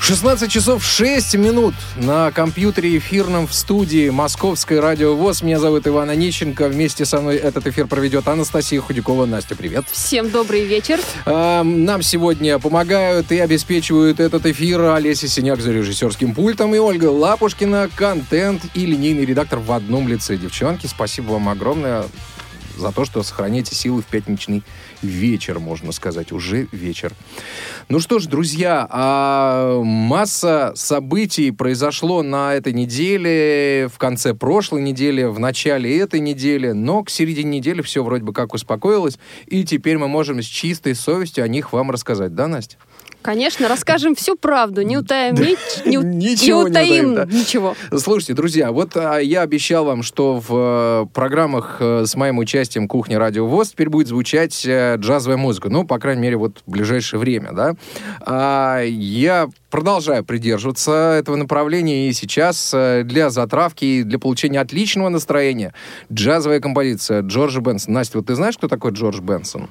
16 часов 6 минут на компьютере эфирном в студии Московской радио ВОЗ. Меня зовут Иван Онищенко. Вместе со мной этот эфир проведет Анастасия Худякова. Настя, привет. Всем добрый вечер. А, нам сегодня помогают и обеспечивают этот эфир Олеся Синяк за режиссерским пультом и Ольга Лапушкина, контент и линейный редактор в одном лице. Девчонки, спасибо вам огромное за то, что сохраняете силы в пятничный вечер, можно сказать, уже вечер. Ну что ж, друзья, а масса событий произошло на этой неделе, в конце прошлой недели, в начале этой недели, но к середине недели все вроде бы как успокоилось, и теперь мы можем с чистой совестью о них вам рассказать, да, Настя? Конечно, расскажем всю правду, не утаим, ни, не, Ничего не утаим не ничего. Слушайте, друзья, вот а, я обещал вам, что в э, программах э, с моим участием «Кухня Радио ВОЗ» теперь будет звучать э, джазовая музыка. Ну, по крайней мере, вот в ближайшее время, да. А, я продолжаю придерживаться этого направления, и сейчас э, для затравки и для получения отличного настроения джазовая композиция Джорджа Бенсона. Настя, вот ты знаешь, кто такой Джордж Бенсон?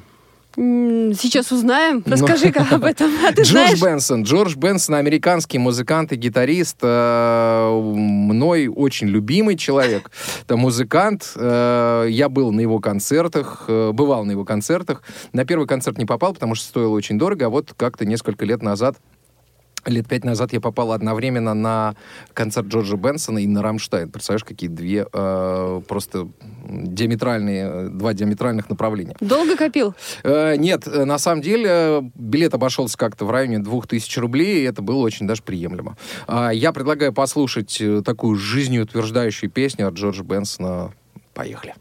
Сейчас узнаем. Ну. Расскажи-ка об этом. А ты Джордж знаешь? Бенсон. Джордж Бенсон, американский музыкант и гитарист. э, мной очень любимый человек. Это музыкант. Э, я был на его концертах, э, бывал на его концертах. На первый концерт не попал, потому что стоило очень дорого. А вот как-то несколько лет назад Лет пять назад я попал одновременно на концерт Джорджа Бенсона и на Рамштайн. Представляешь, какие две э, просто диаметральные, э, два диаметральных направления. Долго копил? Э, Нет, э, на самом деле э, билет обошелся как-то в районе 2000 рублей, и это было очень даже приемлемо. А, Я предлагаю послушать э, такую жизнеутверждающую песню от Джорджа Бенсона. Поехали.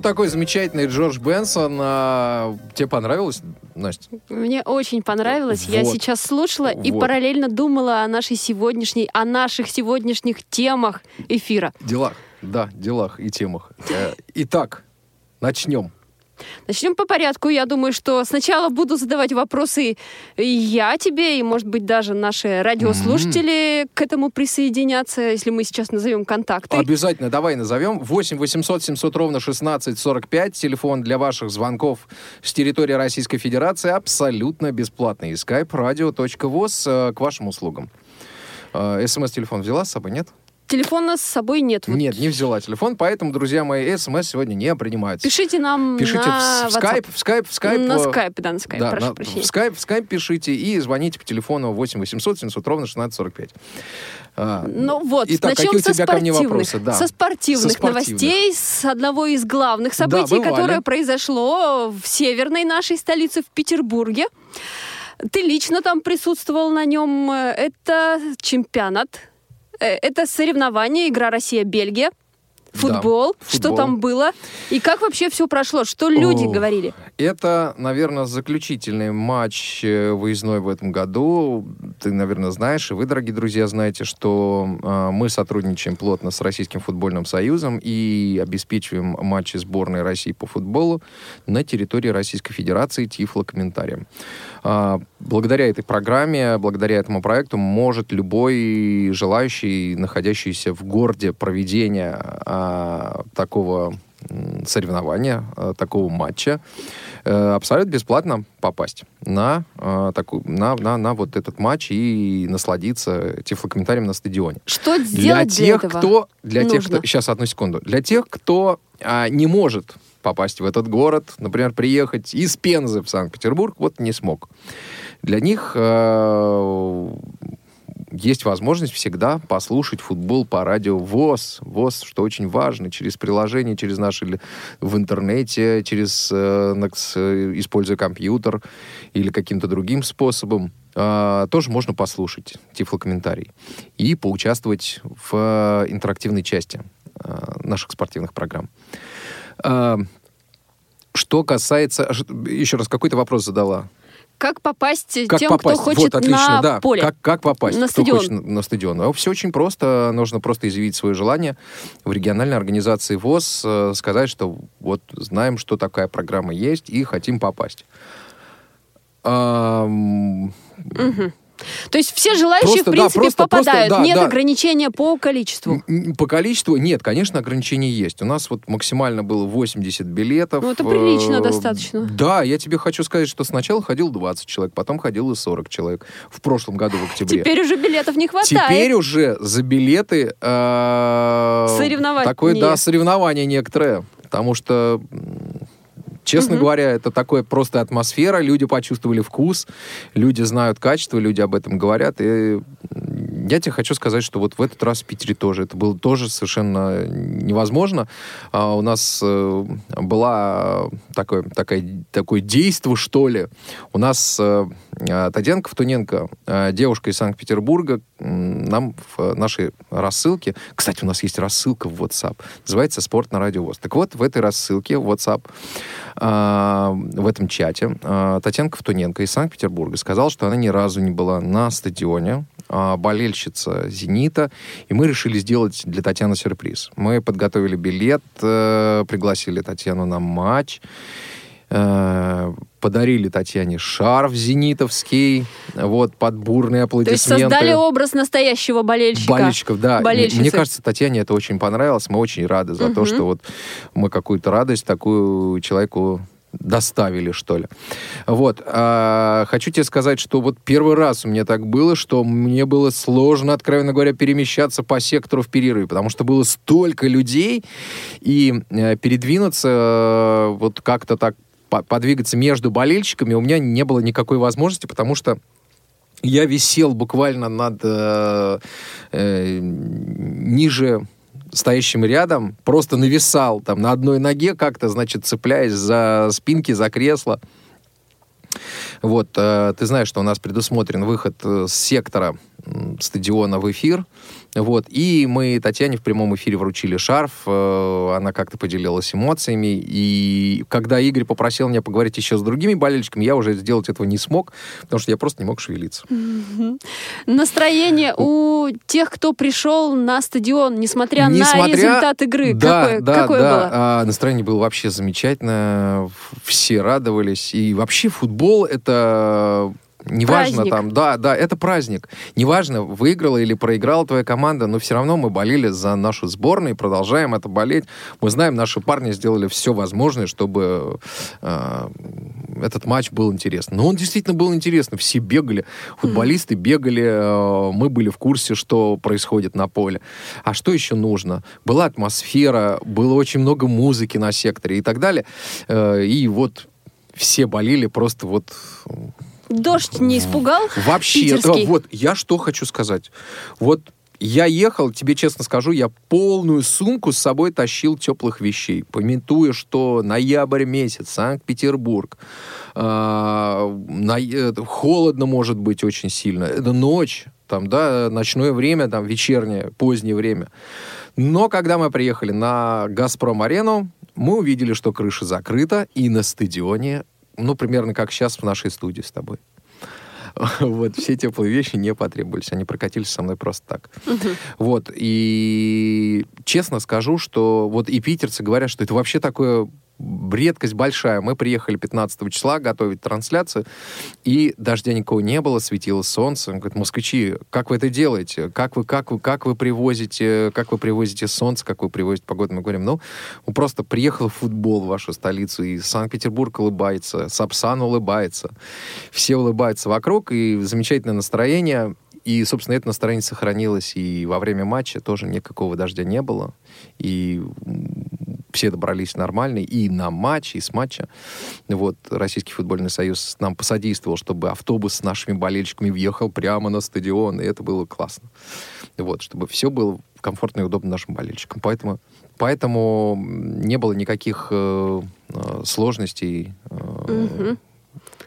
Вот такой замечательный Джордж Бенсон. А, тебе понравилось, Настя? Мне очень понравилось. Я Вот. сейчас слушала и Вот. параллельно думала о нашей сегодняшней, о наших сегодняшних темах эфира. Делах. Да, делах и темах. Э, Итак, начнем. Начнем по порядку. Я думаю, что сначала буду задавать вопросы я тебе, и, может быть, даже наши радиослушатели к этому присоединятся, если мы сейчас назовем контакты. Обязательно давай назовем. 8 800 700 ровно 16 45. Телефон для ваших звонков с территории Российской Федерации абсолютно бесплатный. И skype radio.voz э, к вашим услугам. Э, СМС-телефон взяла с собой, нет? Телефона с собой нет. Вот Нет, не взяла телефон, поэтому, друзья мои, СМС сегодня не принимаются. Пишите нам Пишите на в, в скайп, в скайп, в скайп. На э, скайп, да, на скайп, Да, прошу на- прощения. в скайп, в скайп пишите и звоните по телефону 8 800 700 ровно 16 45. А, Ну вот, Итак, начнем какие у со тебя ко мне спортивных, вопросы? Да. со спортивных Со спортивных. новостей, с одного из главных событий, бывали. которое произошло в северной нашей столице, в Петербурге. Ты лично там присутствовал на нем. Это чемпионат, э, это соревнование, игра Россия-Бельгия. Футбол, что футбол. там было и как вообще все прошло, что люди О, говорили. Это, наверное, заключительный матч э, выездной в этом году. Ты, наверное, знаешь, и вы, дорогие друзья, знаете, что э, мы сотрудничаем плотно с Российским футбольным союзом и обеспечиваем матчи сборной России по футболу на территории Российской Федерации тифлокомментарием. А, Благодаря этой программе, благодаря этому проекту может любой желающий, находящийся в городе проведения а, такого соревнования, а, такого матча, э, абсолютно бесплатно попасть на, а, такую, на, на, на вот этот матч и насладиться тифлокомментарием на стадионе. Что Для сделать для, тех, этого? кто... Для тех, нужно? кто... Сейчас, одну секунду. Для тех, кто а, не может попасть в этот город, например, приехать из Пензы в Санкт-Петербург, вот не смог. Для них э, есть возможность всегда послушать футбол по радио ВОЗ. ВОЗ, что очень важно, через приложение, через наши в интернете, через, э, используя компьютер или каким-то другим способом. э, тоже можно послушать тифлокомментарий и поучаствовать в э, интерактивной части э, наших спортивных программ. Э, Что касается... Еще раз, какой ты вопрос задала? Как попасть Как тем, попасть? кто хочет вот, отлично, на да. поле? Как, как попасть? На Кто стадион. хочет на, на стадион? все очень просто. Нужно просто изъявить свое желание в региональной организации ВОЗ, э, сказать, что вот знаем, что такая программа есть, и хотим попасть. Ам, То есть все желающие, Просто, в да, принципе, просто- просто, попадают. да, Нет да. ограничения по количеству. По количеству нет, конечно, ограничения есть. У нас вот максимально было 80 билетов. Ну, это прилично Э, достаточно. Да, я тебе хочу сказать, что сначала ходил 20 человек, потом ходило 40 человек. В прошлом году, в октябре. Теперь уже билетов не хватает. Теперь уже за билеты э, Соревнование. такое, да, соревнование некоторое. Потому что, честно Мгм. говоря, это такое просто атмосфера. Люди почувствовали вкус, люди знают качество, люди об этом говорят. И я тебе хочу сказать, что вот в этот раз в Питере тоже это было тоже совершенно невозможно. А у нас э, была такое, такое, такое действо, что ли. У нас э, э, Татьяна Ковтуненко, э, девушка из Санкт-Петербурга, м, нам в нашей рассылке, кстати, у нас есть рассылка в WhatsApp, называется «Спорт на радио ВОЗ». Так вот, в этой рассылке в WhatsApp, э, в этом чате, э, Татьяна Ковтуненко из Санкт-Петербурга сказала, что она ни разу не была на стадионе, болельщица «Зенита», и мы решили сделать для Татьяны сюрприз. Мы подготовили билет, э, пригласили Татьяну на матч, э, подарили Татьяне шарф зенитовский, вот, под бурные То есть аплодисменты. создали образ настоящего болельщика. Болельщиков, да. болельщицы. Мне кажется, Татьяне это очень понравилось. Мы очень рады за то, Мгм. что вот мы какую-то радость такую человеку доставили, что ли. Вот. А, хочу тебе сказать, что вот первый раз у меня так было, что мне было сложно, откровенно говоря, перемещаться по сектору в перерыве, потому что было столько людей, и э, передвинуться, э, вот как-то так по- подвигаться между болельщиками у меня не было никакой возможности, потому что я висел буквально над э, э, ниже стоящим рядом, просто нависал там на одной ноге как-то, значит, цепляясь за спинки, за кресло. Вот, э, ты знаешь, что у нас предусмотрен выход э, с сектора стадиона в эфир. Вот. И мы Татьяне в прямом эфире вручили шарф. э, Она как-то поделилась эмоциями. И когда Игорь попросил меня поговорить еще с другими болельщиками, я уже сделать этого не смог, потому что я просто не мог шевелиться. Настроение у тех, кто пришел на стадион, несмотря, на результат игры, Да, какое, да, какое да. было? А, настроение было вообще замечательно. Все радовались. И вообще футбол это Неважно Праздник. там, да, да, это праздник. Неважно, выиграла или проиграла твоя команда, но все равно мы болели за нашу сборную и продолжаем это болеть. Мы знаем, наши парни сделали все возможное, чтобы э, этот матч был интересным. Но он действительно был интересным. Все бегали, футболисты бегали, э, мы были в курсе, что происходит на поле. А что еще нужно? Была атмосфера, было очень много музыки на секторе и так далее. Э, и вот все болели просто вот Дождь не испугал? Вообще, Питерский. да, вот, я что хочу сказать. Вот я ехал, тебе честно скажу, я полную сумку с собой тащил теплых вещей, пометуя, что ноябрь месяц, Санкт-Петербург, а, на- э, холодно может быть очень сильно, это ночь, там, да, ночное время, там, вечернее, позднее время. Но когда мы приехали на «Газпром-арену», мы увидели, что крыша закрыта, и на стадионе, ну, примерно как сейчас в нашей студии с тобой. Вот, все теплые вещи не потребовались. Они прокатились со мной просто так. Вот, и честно скажу, что вот и питерцы говорят, что это вообще такое редкость большая. Мы приехали 15 числа готовить трансляцию, и дождя никого не было, светило солнце. Он говорит, москвичи, как вы это делаете? Как вы, как вы, как вы привозите, как вы привозите солнце, как вы привозите погоду? Мы говорим, ну, ну, просто приехал футбол в вашу столицу, и Санкт-Петербург улыбается, Сапсан улыбается, все улыбаются вокруг, и замечательное настроение. И, собственно, это настроение сохранилось и во время матча тоже никакого дождя не было. И все добрались нормально и на матч, и с матча. Вот Российский футбольный союз нам посодействовал, чтобы автобус с нашими болельщиками въехал прямо на стадион, и это было классно. Вот, чтобы все было комфортно и удобно нашим болельщикам. Поэтому, поэтому не было никаких э, э, сложностей э,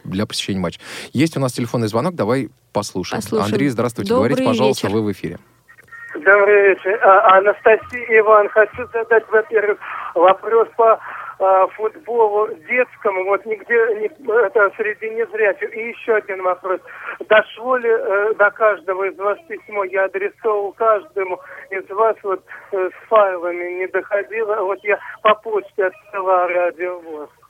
для посещения матча. Есть у нас телефонный звонок, давай послушаем. Послушаем. Андрей, здравствуйте. Добрый Говорите, пожалуйста, вечер. вы в эфире. Добрый вечер. А, Анастасия Иван, хочу задать, во-первых, вопрос по а, футболу детскому, вот нигде не, это среди незрячих. И еще один вопрос. Дошло ли э, до каждого из вас письмо? Я адресовал каждому из вас вот э, с файлами не доходило. Вот я по почте отсылал радио ВОЗ. А,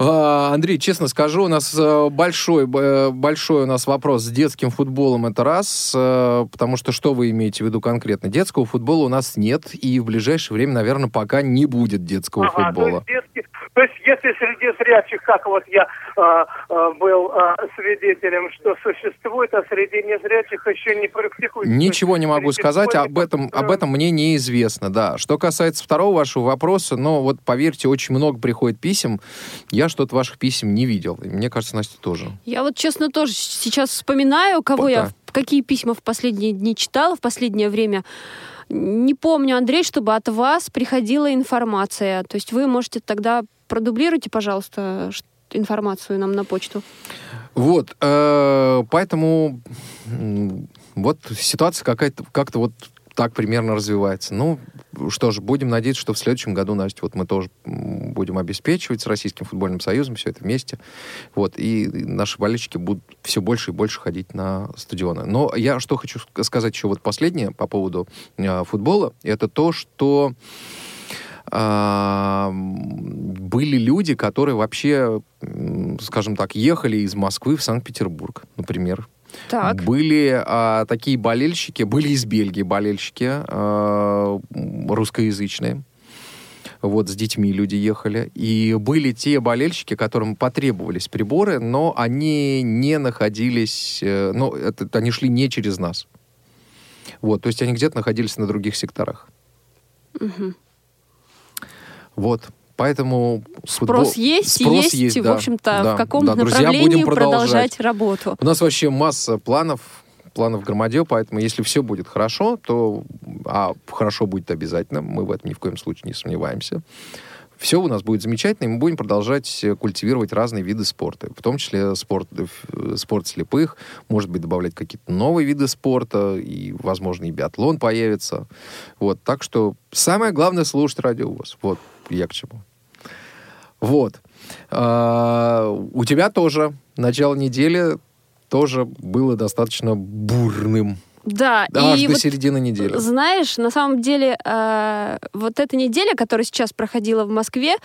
Андрей, честно скажу, у нас э, большой, б- большой у нас вопрос с детским футболом, это раз, э, потому что что вы имеете в виду конкретно? Детского футбола у нас нет, и в ближайшее время, наверное, пока не будет детского Ага, то футбола. есть, детский- то есть если среди зрячих, как вот я а, был а, свидетелем, что существует, а среди незрячих еще не практикуется. Ничего не могу Среди сказать, об этом, об э, этом мне неизвестно, да. Что касается второго вашего вопроса, ну вот поверьте, очень много приходит писем, я что-то ваших писем не видел, и мне кажется, Настя тоже. Я вот, честно, тоже сейчас вспоминаю, кого я, Пока. в- какие письма в последние дни читала, в последнее время. Не помню, Андрей, чтобы от вас приходила информация. То есть вы можете тогда продублируйте, пожалуйста, информацию нам на почту. Вот, э, поэтому вот ситуация какая-то как-то вот так примерно развивается. Ну, что ж, будем надеяться, что в следующем году, Настя, вот мы тоже будем обеспечивать с Российским футбольным союзом все это вместе. Вот, и наши болельщики будут все больше и больше ходить на стадионы. Но я что хочу ск- сказать еще вот последнее по поводу э, футбола, это то, что были люди, которые вообще, скажем так, ехали из Москвы в Санкт-Петербург, например. Так. Были а, такие болельщики, были из Бельгии болельщики а, русскоязычные. Вот с детьми люди ехали. И были те болельщики, которым потребовались приборы, но они не находились, ну, это, они шли не через нас. Вот, то есть они где-то находились на других секторах. Вот. Поэтому Спрос футбол- есть, спрос есть, в да, общем-то, да, в каком да. Друзья, направлении будем продолжать работу. у нас вообще масса планов, планов громадье, поэтому если все будет хорошо, то а хорошо будет обязательно, мы в этом ни в коем случае не сомневаемся. все у нас будет замечательно, и мы будем продолжать культивировать разные виды спорта, в том числе спорт, э, спорт слепых, может быть, добавлять какие-то новые виды спорта, и, возможно, и биатлон появится. Вот, так что самое главное слушать радио ВОЗ. Вот, я к чему. Вот. А, у тебя тоже начало недели тоже было достаточно бурным. Да, Аж и до вот середины недели. Знаешь, на самом деле, э, вот эта неделя, которая сейчас проходила в Москве,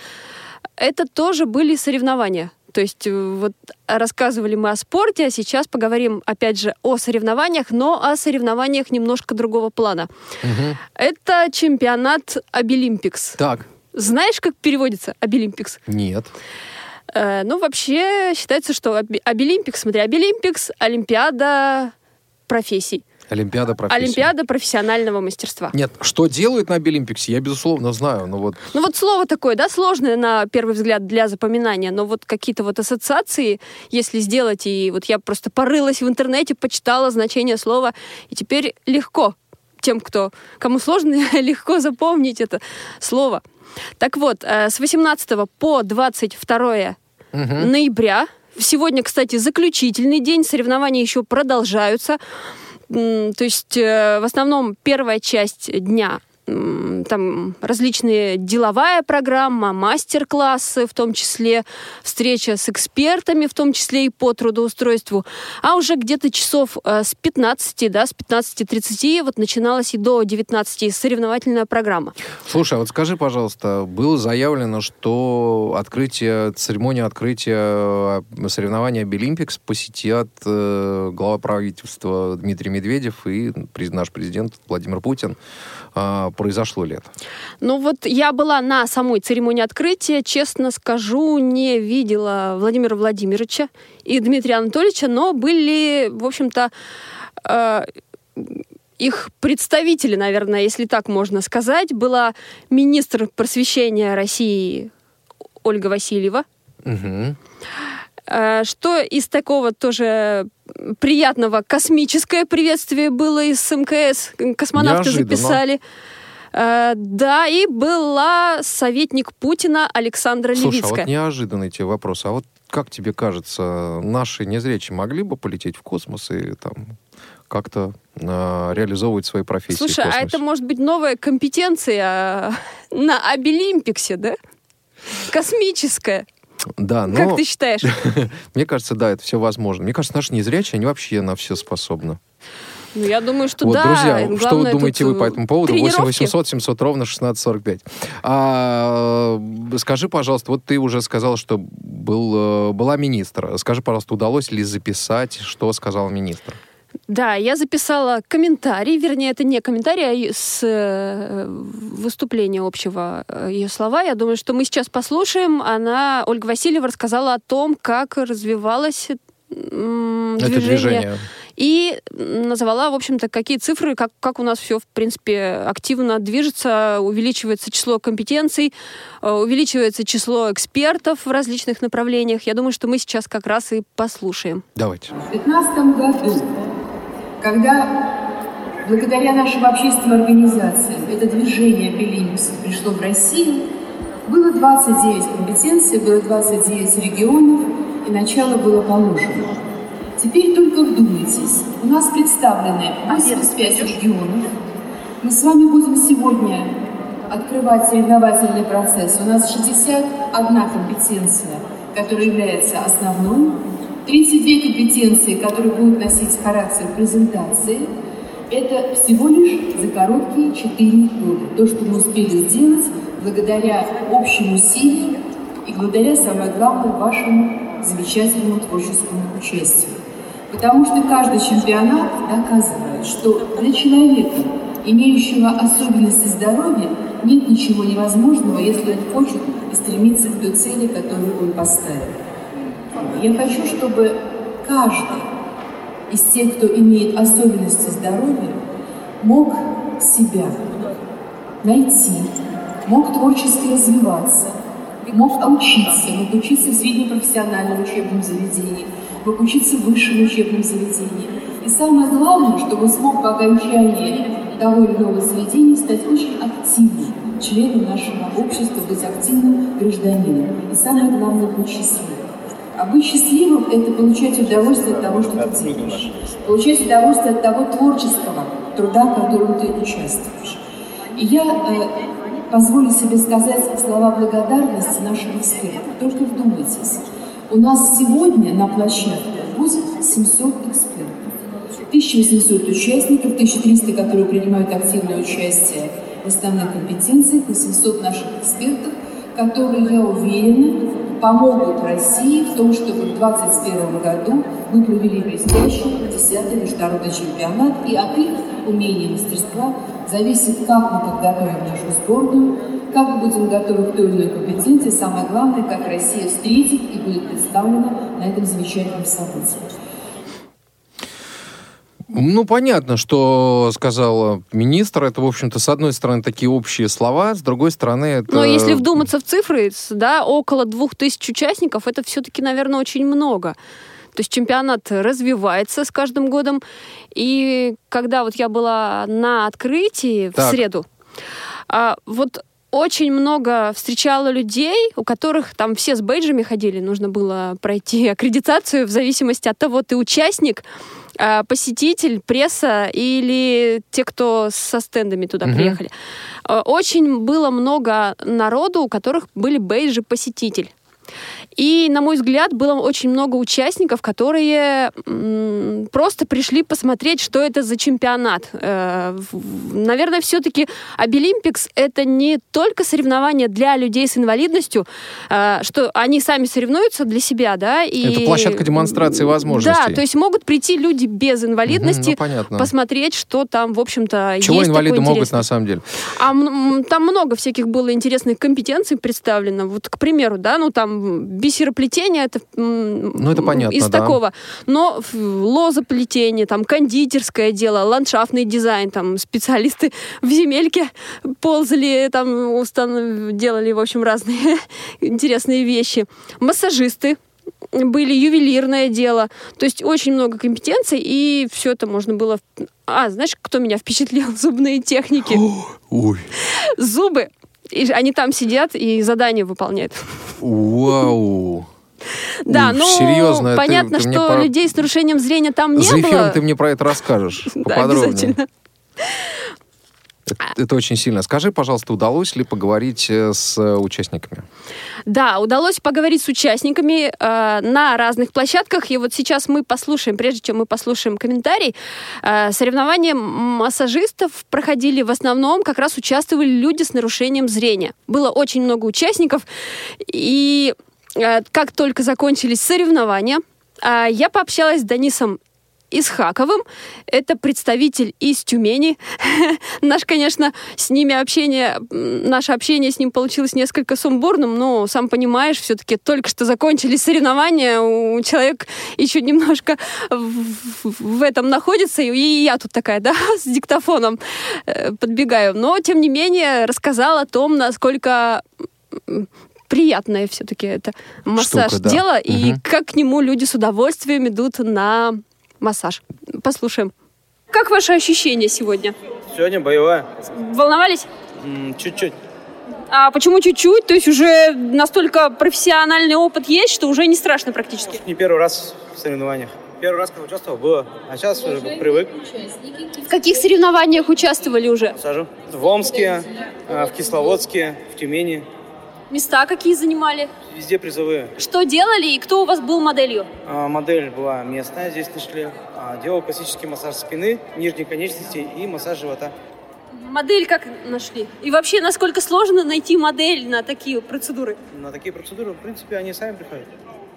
это тоже были соревнования. То есть э, вот рассказывали мы о спорте, а сейчас поговорим опять же о соревнованиях, но о соревнованиях немножко другого плана. Мгм. Это чемпионат Абилимпикс. Так, Знаешь, как переводится Абилимпикс? нет. Э, ну, вообще считается, что Аби- Абилимпикс, смотри, Абилимпикс, Олимпиада профессий. Олимпиада профессий. Олимпиада профессионального мастерства. Нет, что делают на Абилимпиксе, я, безусловно, знаю. Но вот Ну вот слово такое, да, сложное на первый взгляд для запоминания, но вот какие-то вот ассоциации, если сделать, и вот я просто порылась в интернете, почитала значение слова, и теперь легко тем, кто, кому сложно, легко запомнить это слово. Так вот, э, с 18 по 22 Мгм. ноября, сегодня, кстати, заключительный день, соревнования еще продолжаются, то есть э, в основном первая часть дня там различные деловая программа, мастер-классы, в том числе встреча с экспертами, в том числе и по трудоустройству. А уже где-то часов э, с 15, да, с 15.30 вот начиналась и до 19 соревновательная программа. Слушай, а вот скажи, пожалуйста, было заявлено, что открытие, церемонию открытия э, соревнования Обилимпикс посетят э, глава правительства Дмитрий Медведев и наш президент Владимир Путин. А, произошло ли это? Ну вот я была на самой церемонии открытия, честно скажу, не видела Владимира Владимировича и Дмитрия Анатольевича, но были, в общем-то, э, их представители, наверное, если так можно сказать, была министр просвещения России Ольга Васильева. Мгм. Э, Что из такого тоже приятного космическое приветствие было из МКС, космонавты Неожиданно. записали. Э, Да, и была советник Путина Александра Слушай, а Левицкая. вот неожиданный тебе вопрос. А вот как тебе кажется, наши незрячие могли бы полететь в космос и там как-то а, реализовывать свои профессии Слушай, а это может быть новая компетенция э, на Обилимпиксе, да? Космическая. Да, но Как ты считаешь? мне кажется, да, это все возможно. Мне кажется, наши незрячие, они вообще на все способны. Ну, я думаю, что вот, да. друзья, что вы Главное думаете вы по э, этому поводу? 8 тренировки. 800 700 ровно 1645. А, э, скажи, пожалуйста, вот ты уже сказал, что был, э, была министр. Скажи, пожалуйста, удалось ли записать, что сказал министр? Да, я записала комментарий, вернее, это не комментарий, а с э, выступления общего э, ее слова. Я думаю, что мы сейчас послушаем. Она, Ольга Васильева, рассказала о том, как развивалось м, Это движение. И назвала, в общем-то, какие цифры, как, как у нас все, в принципе, активно движется, увеличивается число компетенций, э, увеличивается число экспертов в различных направлениях. Я думаю, что мы сейчас как раз и послушаем. Давайте. В 2015 году, когда благодаря нашим общественным организациям это движение Белимс пришло в Россию, было 29 компетенций, было 29 регионов, и начало было положено. Теперь только вдумайтесь, у нас представлены 85 регионов. Мы с вами будем сегодня открывать соревновательный процесс. У нас 61 компетенция, которая является основной, 32 компетенции, которые будут носить характер презентации. Это всего лишь за короткие 4 года. То, что мы успели сделать благодаря общим усилиям и благодаря, самое главное, вашему замечательному творческому участию. Потому что каждый чемпионат доказывает, что для человека, имеющего особенности здоровья, нет ничего невозможного, если он хочет и стремится к той цели, которую он поставил. Я хочу, чтобы каждый из тех, кто имеет особенности здоровья, мог себя найти, мог творчески развиваться, мог учиться, мог учиться в среднепрофессиональном учебном заведении, мог учиться в высшем учебном заведении. И самое главное, чтобы смог по окончании того или иного заведения стать очень активным членом нашего общества, быть активным гражданином. И самое главное, быть счастливым. А быть счастливым – это получать удовольствие от того, что ты делаешь. Получать удовольствие от того творческого труда, в котором ты участвуешь. И я э, позволю себе сказать слова благодарности нашим экспертам. Только вдумайтесь. У нас сегодня на площадке будет 700 экспертов. 1800 участников, 1300, которые принимают активное участие в основных компетенциях, и 700 наших экспертов, которые, я уверена, помогут России в том, чтобы в 2021 году мы провели блестящий 10-й международный чемпионат, и от их умения и мастерства зависит, как мы подготовим нашу сборную, как мы будем готовы к той или иной компетенции, самое главное, как Россия встретит и будет представлена на этом замечательном событии. Ну, понятно, что сказал министр. Это, в общем-то, с одной стороны, такие общие слова, с другой стороны, это... Но если вдуматься в цифры, да, около двух тысяч участников, это все-таки, наверное, очень много. То есть чемпионат развивается с каждым годом. И когда вот я была на открытии так. в среду, а, вот очень много встречала людей, у которых там все с бейджами ходили, нужно было пройти аккредитацию в зависимости от того, ты участник, посетитель, пресса или те, кто со стендами туда угу. приехали. А, очень было много народу, у которых были бейджи посетитель. И, на мой взгляд, было очень много участников, которые просто пришли посмотреть, что это за чемпионат. Э, наверное, все-таки Обилимпикс — это не только соревнования для людей с инвалидностью, э, что они сами соревнуются для себя, да, и... Это площадка демонстрации возможностей. Да, то есть могут прийти люди без инвалидности, угу, ну, посмотреть, что там, в общем-то, Чего есть инвалиды могут на самом деле? А там много всяких было интересных компетенций представлено. Вот, к примеру, да, ну там бисероплетение это, ну, это понятно, из да. такого. Но лозоплетение, там, кондитерское дело, ландшафтный дизайн, там, специалисты в земельке ползали, там, установ... делали, в общем, разные интересные вещи. Массажисты, были ювелирное дело. То есть очень много компетенций, и все это можно было... А, знаешь, кто меня впечатлил? Зубные техники. Ой. Зубы и они там сидят и задания выполняют. Вау! Да, ну, серьезно, понятно, ты, ты что про... людей с нарушением зрения там не За эфиром было. ты мне про это расскажешь поподробнее. Да, это, это очень сильно. Скажи, пожалуйста, удалось ли поговорить э, с участниками? Да, удалось поговорить с участниками э, на разных площадках. И вот сейчас мы послушаем, прежде чем мы послушаем комментарий, э, соревнования массажистов проходили в основном, как раз участвовали люди с нарушением зрения. Было очень много участников. И э, как только закончились соревнования, э, я пообщалась с Данисом Исхаковым. Это представитель из Тюмени. Наш, конечно, с ними общение, наше общение с ним получилось несколько сумбурным, но, сам понимаешь, все-таки только что закончились соревнования, у человека еще немножко в, в этом находится, и я тут такая, да, с диктофоном э, подбегаю. Но, тем не менее, рассказал о том, насколько приятное все-таки это массаж Штука, да. дело, угу. и как к нему люди с удовольствием идут на массаж. Послушаем. Как ваши ощущения сегодня? Сегодня боевая. Волновались? чуть-чуть. А почему чуть-чуть? То есть уже настолько профессиональный опыт есть, что уже не страшно практически? Не первый раз в соревнованиях. Первый раз, когда участвовал, было, а сейчас уже привык. В каких соревнованиях участвовали уже? Сажу. В Омске, а, в Кисловодске, в Тюмени. Места какие занимали? Везде призовые. Что делали и кто у вас был моделью? А, модель была местная, здесь нашли. А, делал классический массаж спины, нижней конечности и массаж живота. Модель как нашли? И вообще, насколько сложно найти модель на такие процедуры? На такие процедуры, в принципе, они сами приходят.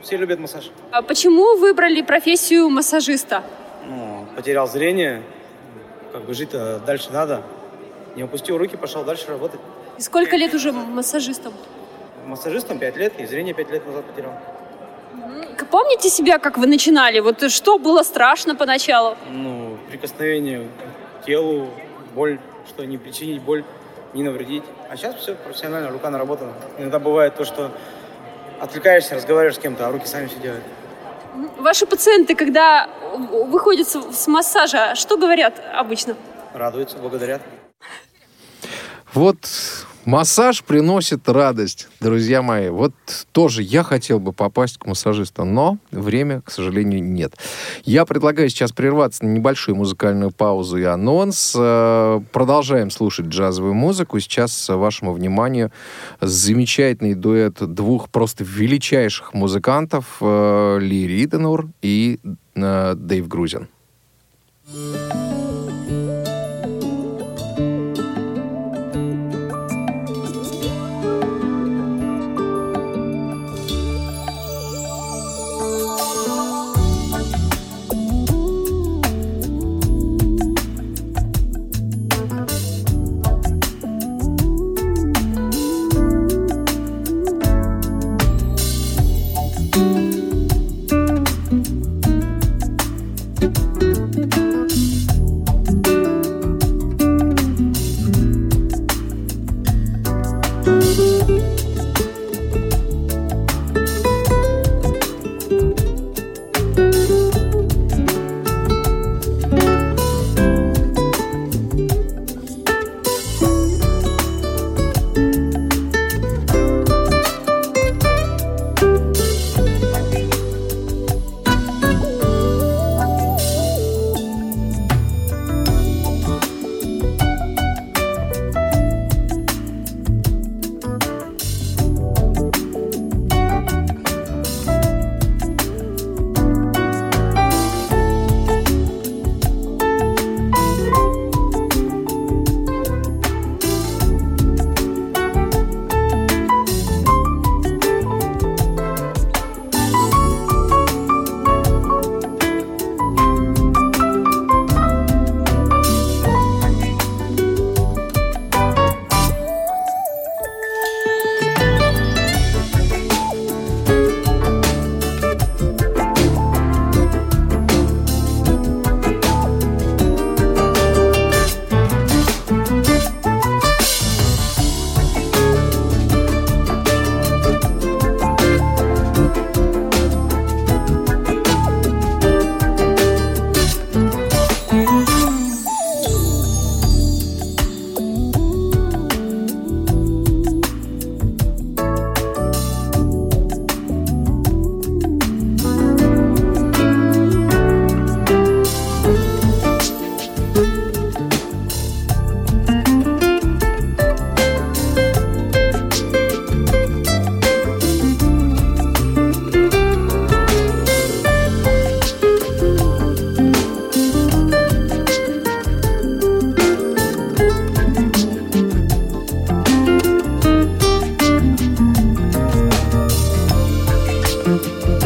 Все любят массаж. А почему выбрали профессию массажиста? Ну, потерял зрение, как бы жить-то дальше надо. Не опустил руки, пошел дальше работать. И сколько лет уже массажистом? Массажистом 5 лет, и зрение 5 лет назад потерял. Помните себя, как вы начинали? Вот что было страшно поначалу? Ну, прикосновение к телу, боль, что не причинить боль, не навредить. А сейчас все профессионально, рука наработана. Иногда бывает то, что отвлекаешься, разговариваешь с кем-то, а руки сами все делают. Ваши пациенты, когда выходят с массажа, что говорят обычно? Радуются, благодарят. Вот Массаж приносит радость, друзья мои. Вот тоже я хотел бы попасть к массажисту, но время, к сожалению, нет. Я предлагаю сейчас прерваться на небольшую музыкальную паузу и анонс. Э, Продолжаем слушать джазовую музыку. Сейчас вашему вниманию замечательный дуэт двух просто величайших музыкантов э, Ли Риденур и э, Дэйв Грузин.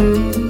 Música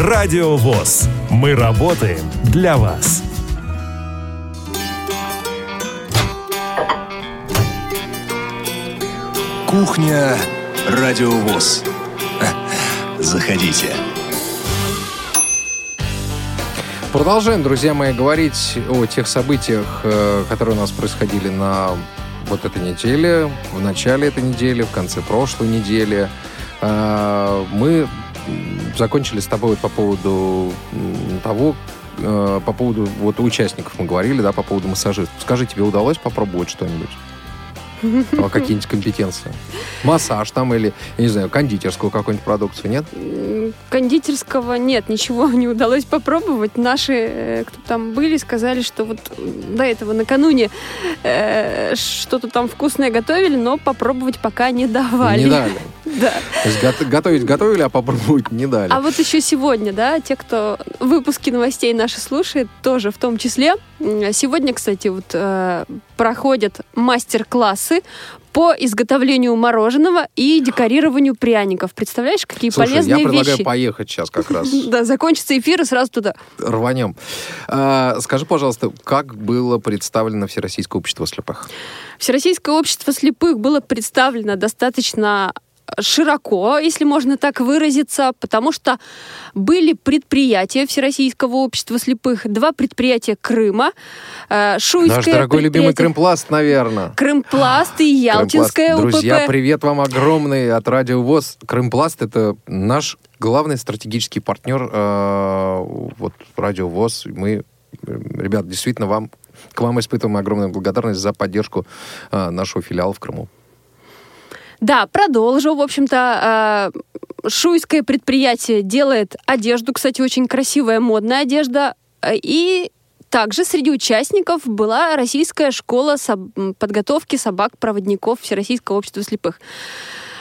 Радио ВОЗ. Мы работаем для вас. Кухня Радио ВОЗ. Заходите. Продолжаем, друзья мои, говорить о тех событиях, э, которые у нас происходили на вот этой неделе, в начале этой недели, в конце прошлой недели. Э, Мы закончили с тобой по поводу того, э, по поводу вот участников мы говорили, да, по поводу массажистов. Скажи, тебе удалось попробовать что-нибудь? Какие-нибудь компетенции? Массаж там или, я не знаю, кондитерскую какую-нибудь продукцию, нет? Кондитерского нет, ничего не удалось попробовать. Наши, э, кто там были, сказали, что вот до этого накануне э, что-то там вкусное готовили, но попробовать пока не давали. Не дали. Да. То есть гот- готовить готовили, а попробовать не дали. А вот еще сегодня, да, те, кто выпуски новостей наши слушает, тоже в том числе. Сегодня, кстати, вот э, проходят мастер-классы по изготовлению мороженого и декорированию пряников. Представляешь, какие Слушай, полезные я предлагаю вещи? поехать сейчас как раз. Да, закончится эфир и сразу туда. Рванем. А, скажи, пожалуйста, как было представлено Всероссийское общество слепых? Всероссийское общество слепых было представлено достаточно широко, если можно так выразиться, потому что были предприятия Всероссийского общества слепых, два предприятия Крыма, э, Шуйское Наш дорогой любимый Крымпласт, наверное. Крымпласт и Ялтинская Крымпласт. Друзья, УПП. привет вам огромный от Радио ВОЗ. Крымпласт — это наш главный стратегический партнер э, вот, Радио ВОЗ. Мы, э, ребят, действительно вам к вам испытываем огромную благодарность за поддержку э, нашего филиала в Крыму. Да, продолжу. В общем-то, э, шуйское предприятие делает одежду, кстати, очень красивая, модная одежда. Э, И также среди участников была российская школа подготовки собак-проводников Всероссийского общества слепых.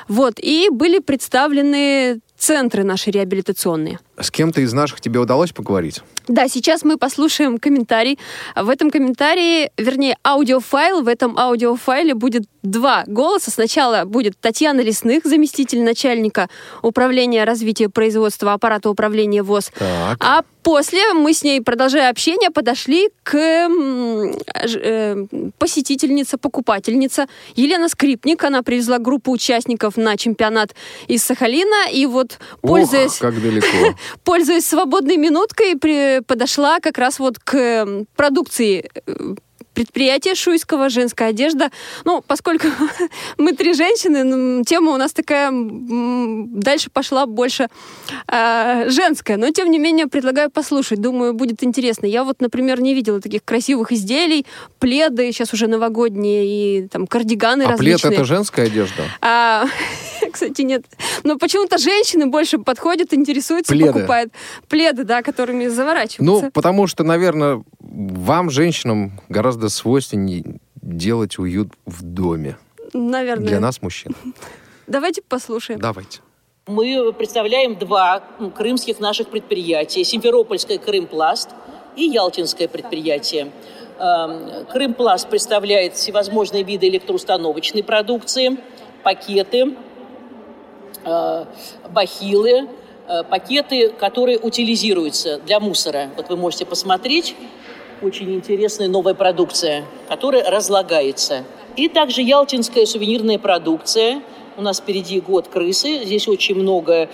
Вот, и были представлены центры наши реабилитационные. С кем-то из наших тебе удалось поговорить? Да, сейчас мы послушаем комментарий. В этом комментарии, вернее, аудиофайл, в этом аудиофайле будет два голоса. Сначала будет Татьяна Лесных, заместитель начальника управления развития производства аппарата управления ВОЗ. Так. А после мы с ней, продолжая общение, подошли к э, посетительнице, покупательница Елена Скрипник. Она привезла группу участников на чемпионат из Сахалина. И вот, пользуясь Ох, как далеко. пользуясь свободной минуткой, при- подошла как раз вот к м, продукции предприятия Шуйского «Женская одежда». Ну, поскольку мы три женщины, м, тема у нас такая дальше пошла больше э, женская. Но, тем не менее, предлагаю послушать. Думаю, будет интересно. Я вот, например, не видела таких красивых изделий, пледы, сейчас уже новогодние, и там кардиганы А плед — различные. это женская одежда? А, кстати, нет. Но почему-то женщины больше подходят, интересуются, Пледы. покупают пледы, да, которыми Ну, заворачиваются. потому что, наверное, вам, женщинам, гораздо свойственнее делать уют в доме. Наверное. Для нас, мужчин. Давайте послушаем. Давайте. Мы представляем два крымских наших предприятия. Симферопольское «Крымпласт» и Ялтинское предприятие. Эм, «Крымпласт» представляет всевозможные виды электроустановочной продукции, пакеты, э, бахилы, э, пакеты, которые утилизируются для мусора. Вот вы можете посмотреть. Очень интересная новая продукция, которая разлагается. И также ялтинская сувенирная продукция. У нас впереди год крысы. Здесь очень много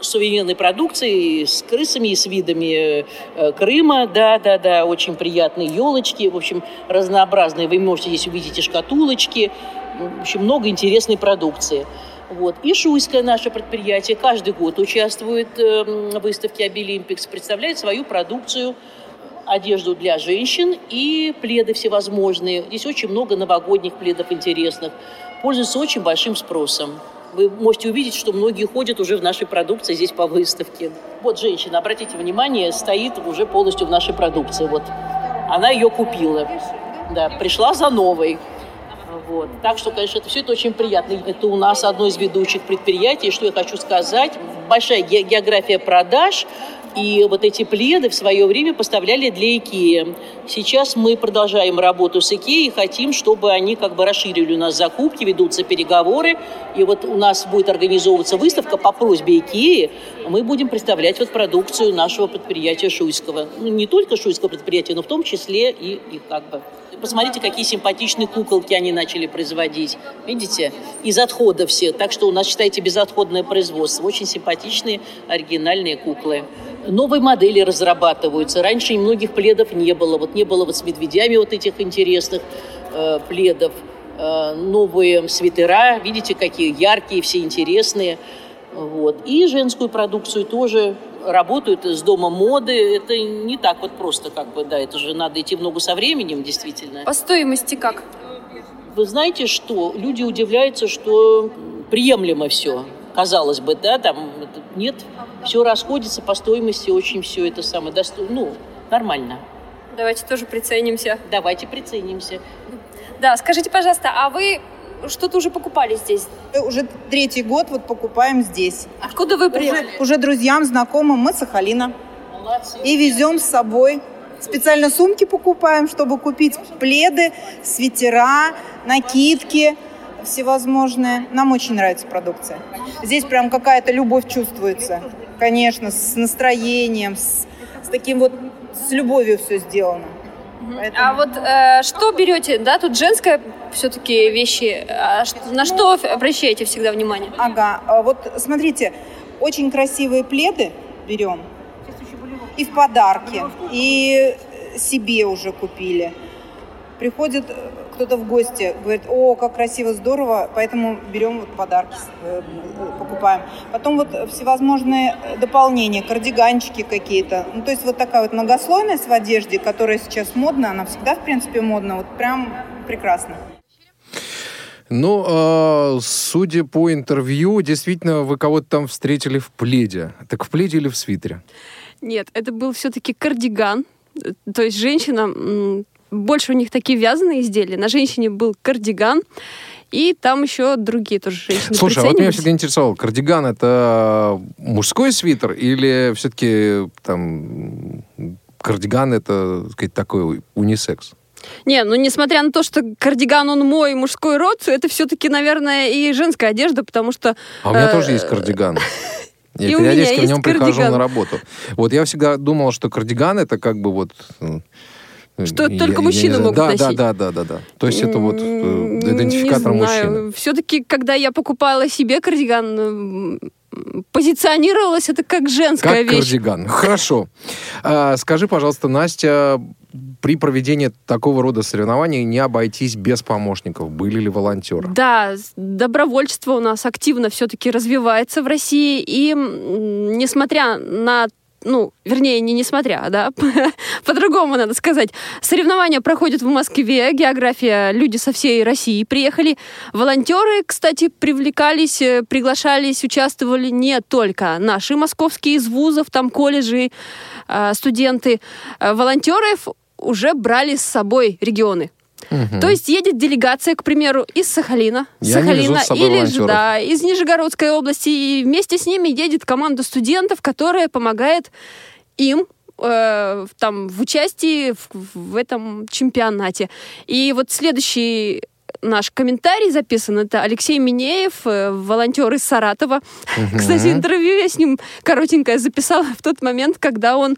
сувенирной продукции с крысами и с видами э, Крыма. Да, да, да, очень приятные елочки. В общем, разнообразные. Вы можете здесь увидеть и шкатулочки. В общем, много интересной продукции. Вот. И Шуйское наше предприятие каждый год участвует э, в выставке Обилимпикс, представляет свою продукцию, одежду для женщин и пледы всевозможные. Здесь очень много новогодних пледов интересных. Пользуются очень большим спросом. вы можете увидеть, что многие ходят уже в нашей продукции здесь по выставке. Вот женщина, обратите внимание, стоит уже полностью в нашей продукции. Вот она ее купила. Да, пришла за новой. Вот. Так что, конечно, это все это очень приятно. Это у нас одно из ведущих предприятий. Что я хочу сказать, большая география продаж, и вот эти пледы в свое время поставляли для Икеи. Сейчас мы продолжаем работу с Икеей хотим, чтобы они как бы расширили у нас закупки, ведутся переговоры. И вот у нас будет организовываться выставка по просьбе Икеи. Мы будем представлять вот продукцию нашего предприятия Шуйского. Ну, не только Шуйского предприятия, но в том числе и, и как бы Посмотрите, какие симпатичные куколки они начали производить. Видите? Из отходов все. Так что у нас, считайте, безотходное производство. Очень симпатичные, оригинальные куклы. Новые модели разрабатываются. Раньше и многих пледов не было. Вот не было вот с медведями вот этих интересных э, пледов. Э, новые свитера, видите, какие яркие, все интересные. Вот. И женскую продукцию тоже работают с дома моды. Это не так вот просто, как бы, да, это же надо идти много со временем, действительно. По стоимости как? Вы знаете, что люди удивляются, что приемлемо все. Казалось бы, да, там нет, все расходится по стоимости, очень все это самое достойно, ну, нормально. Давайте тоже приценимся. Давайте приценимся. Да, скажите, пожалуйста, а вы что-то уже покупали здесь? Уже третий год вот покупаем здесь. Откуда вы приехали? Уже, уже друзьям, знакомым, мы Сахалина. Молодцы. И везем с собой. Специально сумки покупаем, чтобы купить пледы, свитера, накидки всевозможные. Нам очень нравится продукция. Здесь прям какая-то любовь чувствуется. Конечно, с настроением, с, с таким вот, с любовью все сделано. Поэтому... А вот э, что берете, да, тут женская все-таки вещи, а на что обращаете всегда внимание? Ага, а вот смотрите, очень красивые пледы берем и в подарки, и себе уже купили. Приходит кто-то в гости, говорит, о, как красиво, здорово, поэтому берем вот подарки, э, покупаем. Потом вот всевозможные дополнения, кардиганчики какие-то. Ну, то есть вот такая вот многослойность в одежде, которая сейчас модна, она всегда, в принципе, модна, вот прям прекрасно. Ну, э, судя по интервью, действительно, вы кого-то там встретили в пледе. Так в пледе или в свитере? Нет, это был все-таки кардиган. То есть женщина больше у них такие вязаные изделия. На женщине был кардиган, и там еще другие тоже женщины Слушай, а вот меня всегда интересовало, кардиган это мужской свитер или все-таки там кардиган это, так сказать, такой унисекс? Не, ну несмотря на то, что кардиган он мой мужской род, это все-таки, наверное, и женская одежда, потому что... А у меня э, тоже есть кардиган. Я периодически в нем прихожу на работу. Вот я всегда думал, что кардиган это как бы вот что это только мужчины могут да, носить. Да, да, да, да, да. То есть это вот э, идентификатор не знаю. мужчины. Все-таки, когда я покупала себе кардиган, позиционировалось это как женская как вещь. кардиган. Хорошо. А, скажи, пожалуйста, Настя, при проведении такого рода соревнований не обойтись без помощников. Были ли волонтеры? Да, добровольчество у нас активно все-таки развивается в России. И несмотря на ну, вернее, не несмотря, да, по-другому надо сказать. Соревнования проходят в Москве, география, люди со всей России приехали. Волонтеры, кстати, привлекались, э, приглашались, участвовали не только наши московские из вузов, там колледжи, э, студенты. Э, волонтеров уже брали с собой регионы. Угу. То есть едет делегация, к примеру, из Сахалина, и Сахалина или же, да, из Нижегородской области, и вместе с ними едет команда студентов, которая помогает им э, там в участии в, в этом чемпионате. И вот следующий наш комментарий записан. Это Алексей Минеев, э, волонтер из Саратова. Угу. Кстати, интервью я с ним коротенькое записала в тот момент, когда он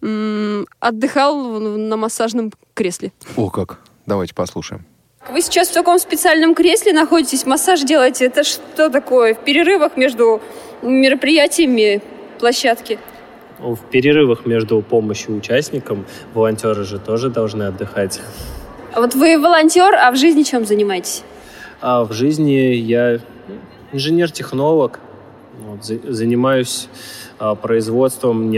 отдыхал на массажном кресле. О, как! Давайте послушаем. Вы сейчас в таком специальном кресле находитесь, массаж делаете. Это что такое? В перерывах между мероприятиями площадки? В перерывах между помощью участникам волонтеры же тоже должны отдыхать. А вот вы волонтер, а в жизни чем занимаетесь? А в жизни я инженер-технолог. Вот, занимаюсь а, производством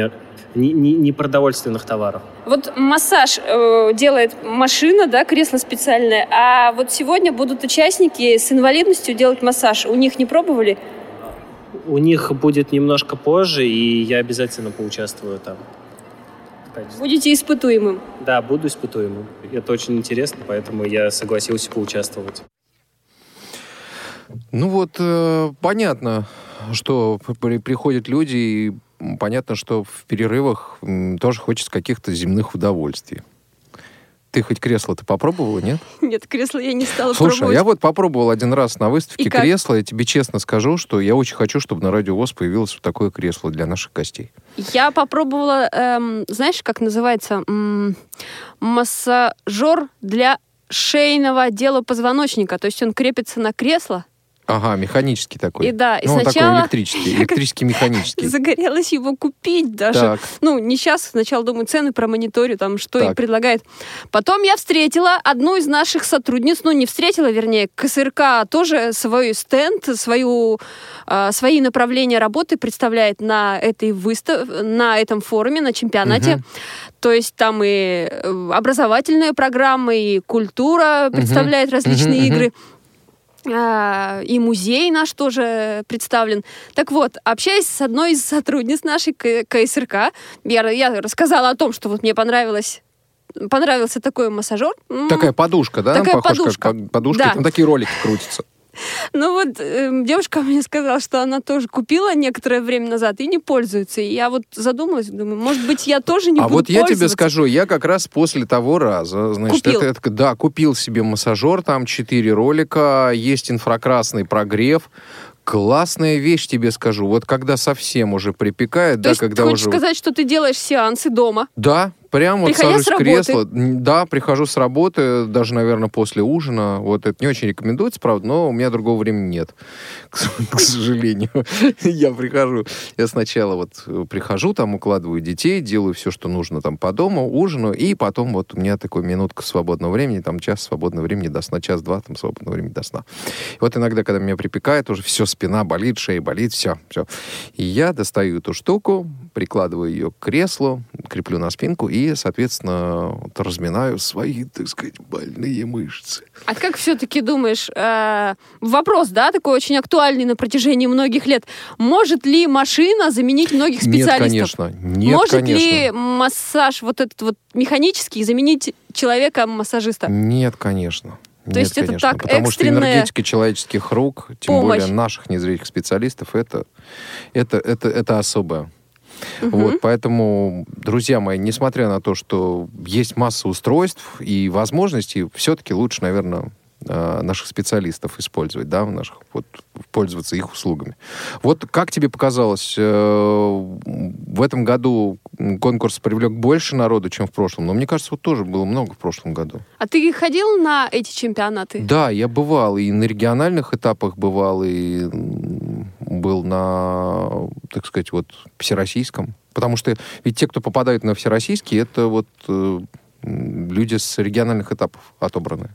не, не, не продовольственных товаров. Вот массаж э, делает машина, да, кресло специальное, а вот сегодня будут участники с инвалидностью делать массаж. У них не пробовали? У них будет немножко позже, и я обязательно поучаствую там. Будете испытуемым? Да, буду испытуемым. Это очень интересно, поэтому я согласился поучаствовать. Ну вот, э, понятно, что при- приходят люди, и понятно, что в перерывах тоже хочется каких-то земных удовольствий. Ты хоть кресло-то попробовала, нет? Нет, кресло я не стала Слушай, а пробовать. я вот попробовал один раз на выставке И кресло. Я тебе честно скажу, что я очень хочу, чтобы на Радио ВОЗ появилось вот такое кресло для наших гостей. Я попробовала, эм, знаешь, как называется? М, массажер для шейного отдела позвоночника. То есть он крепится на кресло. Ага, механический такой. И да, и ну, он такой сначала- электрический, электрический механический. Загорелась его купить даже. Так. Ну, не сейчас, сначала думаю, цены промониторю, там, что и Так. предлагает. Потом я встретила одну из наших сотрудниц, ну, не встретила, вернее, КСРК тоже свой стенд, свою, а, свои направления работы представляет на этой выстав... на этом форуме, на чемпионате. Мгм. То есть там и э, образовательные программы, и культура представляет различные Мгм, мгм. игры. И музей наш тоже представлен. Так вот, общаясь с одной из сотрудниц нашей КСРК, я, я рассказала о том, что вот мне понравилось понравился такой массажер. Такая подушка, да? Такая Похож, подушка. Как, подушка, Да. там такие ролики крутятся. Ну вот эм, девушка мне сказала, что она тоже купила некоторое время назад и не пользуется. И я вот задумалась, думаю, может быть, я тоже не а буду вот я тебе скажу, я как раз после того раза, значит, Купил. это, это- да, купил себе массажер, там четыре ролика, есть инфракрасный прогрев. Классная вещь, тебе скажу. Вот когда совсем уже припекает, То да, есть когда ты хочешь уже... сказать, что ты делаешь сеансы дома? Да, прям вот Приходя сажусь в кресло. Да, прихожу с работы, даже, наверное, после ужина. Вот это не очень рекомендуется, правда, но у меня другого времени нет, к к сожалению. Я прихожу, я сначала вот э, прихожу, там укладываю детей, делаю все, что нужно там по дому, ужину, и потом вот у меня такой минутка свободного времени, там час свободного времени до сна, час-два там свободного времени до сна. И вот иногда, когда меня припекает, уже все, спина болит, шея болит, все, все. И я достаю эту штуку, прикладываю ее к креслу, креплю на спинку и, соответственно, вот разминаю свои, так сказать, больные мышцы. А как все-таки думаешь, э, вопрос, да, такой очень актуальный на протяжении многих лет. Может ли машина заменить многих Нет, специалистов? конечно. Нет, Может конечно. ли массаж вот этот вот механический заменить человека-массажиста? Нет, конечно. То Нет, есть это конечно, так потому что энергетика человеческих рук, тем помощь. более наших незрячих специалистов, это, это, это, это особое. Мгм. Вот, поэтому, друзья мои, несмотря на то, что есть масса устройств и возможностей, все-таки лучше, наверное, наших специалистов использовать, да, наших, вот, пользоваться их услугами. Вот как тебе показалось, э, в этом году конкурс привлек больше народу, чем в прошлом? Но мне кажется, вот тоже было много в прошлом году. А ты ходил на эти чемпионаты? Да, я бывал и на региональных этапах бывал, и был на, так сказать, вот всероссийском. Потому что ведь те, кто попадают на всероссийский, это вот э, люди с региональных этапов отобраны,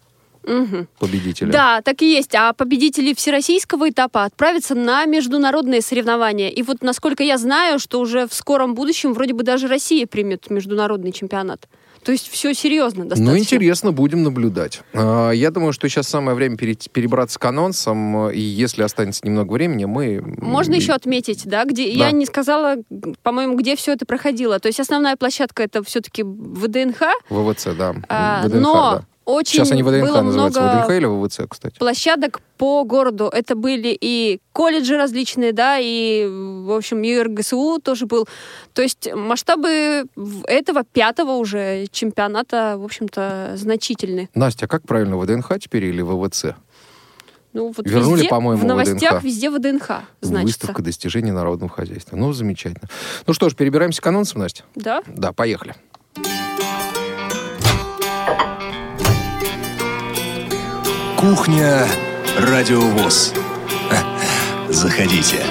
Мгм. победители. Да, так и есть. А победители всероссийского этапа отправятся на международные соревнования. И вот, насколько я знаю, что уже в скором будущем вроде бы даже Россия примет международный чемпионат. То есть все серьезно достаточно. Ну, интересно, будем наблюдать. А, Я думаю, что сейчас самое время пере- перебраться к анонсам, и если останется немного времени, мы... Можно еще отметить, да, где Да. я не сказала, по-моему, где все это проходило. То есть основная площадка это все-таки ВДНХ, ВВЦ, да. А, ВДНХ, но да. Очень Сейчас они ВДНХ было называются. много ВДНХ или ВВЦ, кстати? площадок по городу. Это были и колледжи различные, да, и, в общем, и РГСУ тоже был. То есть масштабы этого пятого уже чемпионата, в общем-то, значительны. Настя, а как правильно, ВДНХ теперь или ВВЦ? Ну, вот Вернули, везде, по-моему, в новостях ВДНХ. везде ВДНХ, значится. Выставка достижений народного хозяйства. Ну, замечательно. Ну что ж, перебираемся к анонсам, Настя? Да? Да, поехали. Кухня Радиовоз. Заходите.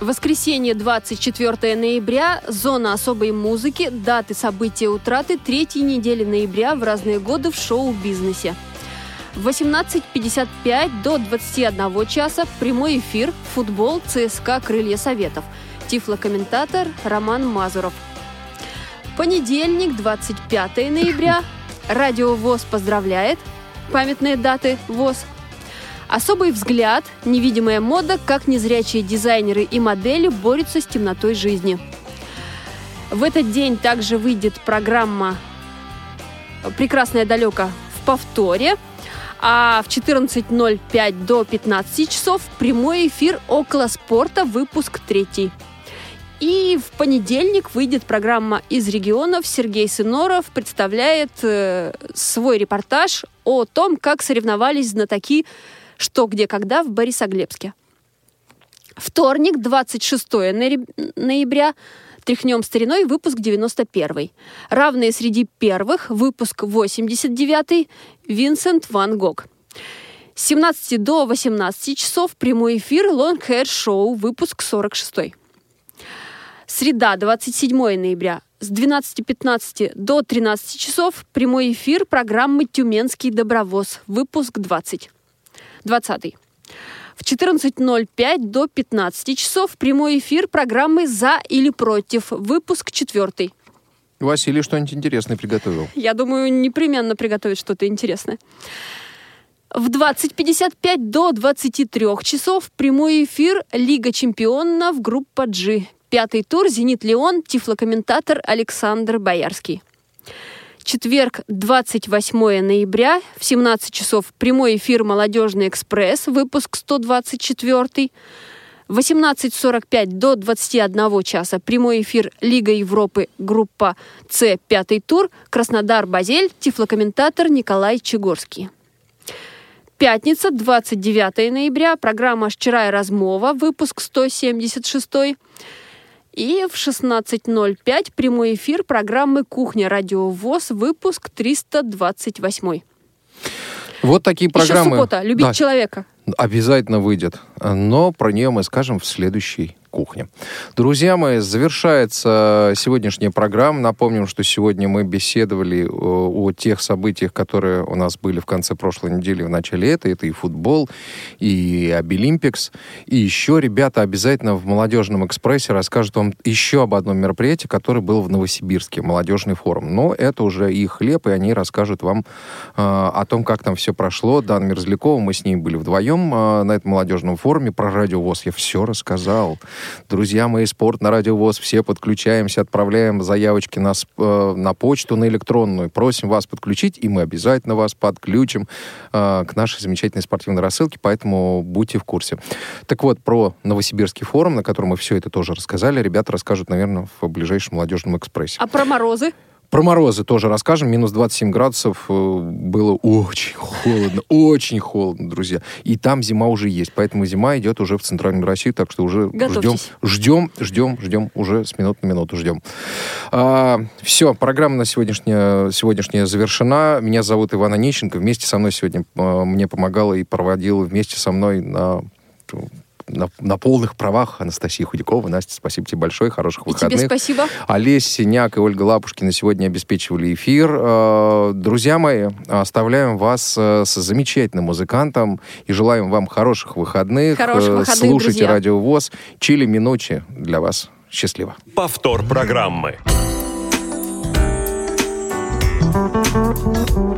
Воскресенье, 24 ноября, зона особой музыки, даты события утраты третьей недели ноября в разные годы в шоу-бизнесе. В 18.55 до 21 часа прямой эфир, футбол, ЦСКА, Крылья Советов. тифлокомментатор Роман Мазуров. Понедельник, 25 ноября. Радио ВОЗ поздравляет. Памятные даты ВОЗ. Особый взгляд, невидимая мода, как незрячие дизайнеры и модели борются с темнотой жизни. В этот день также выйдет программа «Прекрасное далеко» в повторе – а в 14.05 до 15 часов прямой эфир «Около спорта», выпуск третий. И в понедельник выйдет программа «Из регионов». Сергей Сыноров представляет э, свой репортаж о том, как соревновались знатоки «Что, где, когда» в Борисоглебске. Вторник, 26 ноября, Тряхнем стариной, выпуск 91. Равные среди первых, выпуск 89. Винсент Ван Гог. С 17 до 18 часов прямой эфир Hair Show, выпуск 46. Среда, 27 ноября. С 12.15 до 13 часов прямой эфир программы «Тюменский добровоз», выпуск 20. 20. В 14.05 до 15 часов прямой эфир программы «За или против», выпуск 4. Василий что-нибудь интересное приготовил. Я думаю, непременно приготовит что-то интересное. В 20.55 до 23 часов прямой эфир Лига чемпионов группа G. Пятый тур «Зенит Леон», тифлокомментатор Александр Боярский. Четверг, 28 ноября, в 17 часов прямой эфир «Молодежный экспресс», выпуск 124. 18.45 до 21 часа прямой эфир Лига Европы, группа С, пятый тур, Краснодар-Базель, тифлокомментатор Николай Чегорский. Пятница, 29 ноября, программа «Вчера размова», выпуск 176. И в 16.05 прямой эфир программы «Кухня. Радио ВОЗ», выпуск 328. Вот такие программы. Еще суббота. Любить да. человека. Обязательно выйдет. Но про нее мы скажем в следующий кухня. Друзья мои, завершается сегодняшняя программа. Напомним, что сегодня мы беседовали о, о тех событиях, которые у нас были в конце прошлой недели, в начале этой. Это и футбол, и Обилимпикс. И еще ребята обязательно в «Молодежном экспрессе» расскажут вам еще об одном мероприятии, которое было в Новосибирске, молодежный форум. Но это уже их хлеб, и они расскажут вам э, о том, как там все прошло. Дан Мерзлякова, мы с ней были вдвоем э, на этом молодежном форуме. Про радио ВОЗ я все рассказал. Друзья мои, спорт на Радио ВОЗ, все подключаемся, отправляем заявочки на, э, на почту, на электронную. Просим вас подключить, и мы обязательно вас подключим э, к нашей замечательной спортивной рассылке, поэтому будьте в курсе. Так вот, про Новосибирский форум, на котором мы все это тоже рассказали, ребята расскажут, наверное, в ближайшем молодежном экспрессе. А про морозы? Про морозы тоже расскажем. Минус 27 градусов. Э, было очень холодно. Очень холодно, друзья. И там зима уже есть. Поэтому зима идет уже в Центральной России. Так что уже ждем, ждем, ждем, ждем. Уже с минут на минуту ждем. А, все, программа на сегодняшняя, сегодняшняя завершена. Меня зовут Иван Онищенко. Вместе со мной сегодня а, мне помогала и проводила вместе со мной на на, на полных правах Анастасия Худякова. Настя, спасибо тебе большое, хороших и выходных. тебе спасибо. Олесь Синяк и Ольга Лапушкина сегодня обеспечивали эфир. Э, друзья мои, оставляем вас э, с замечательным музыкантом и желаем вам хороших выходных. Хороших э, выходных, Слушайте друзья. Радио ВОЗ. Чили Минучи для вас. Счастливо. Повтор программы. Thank you.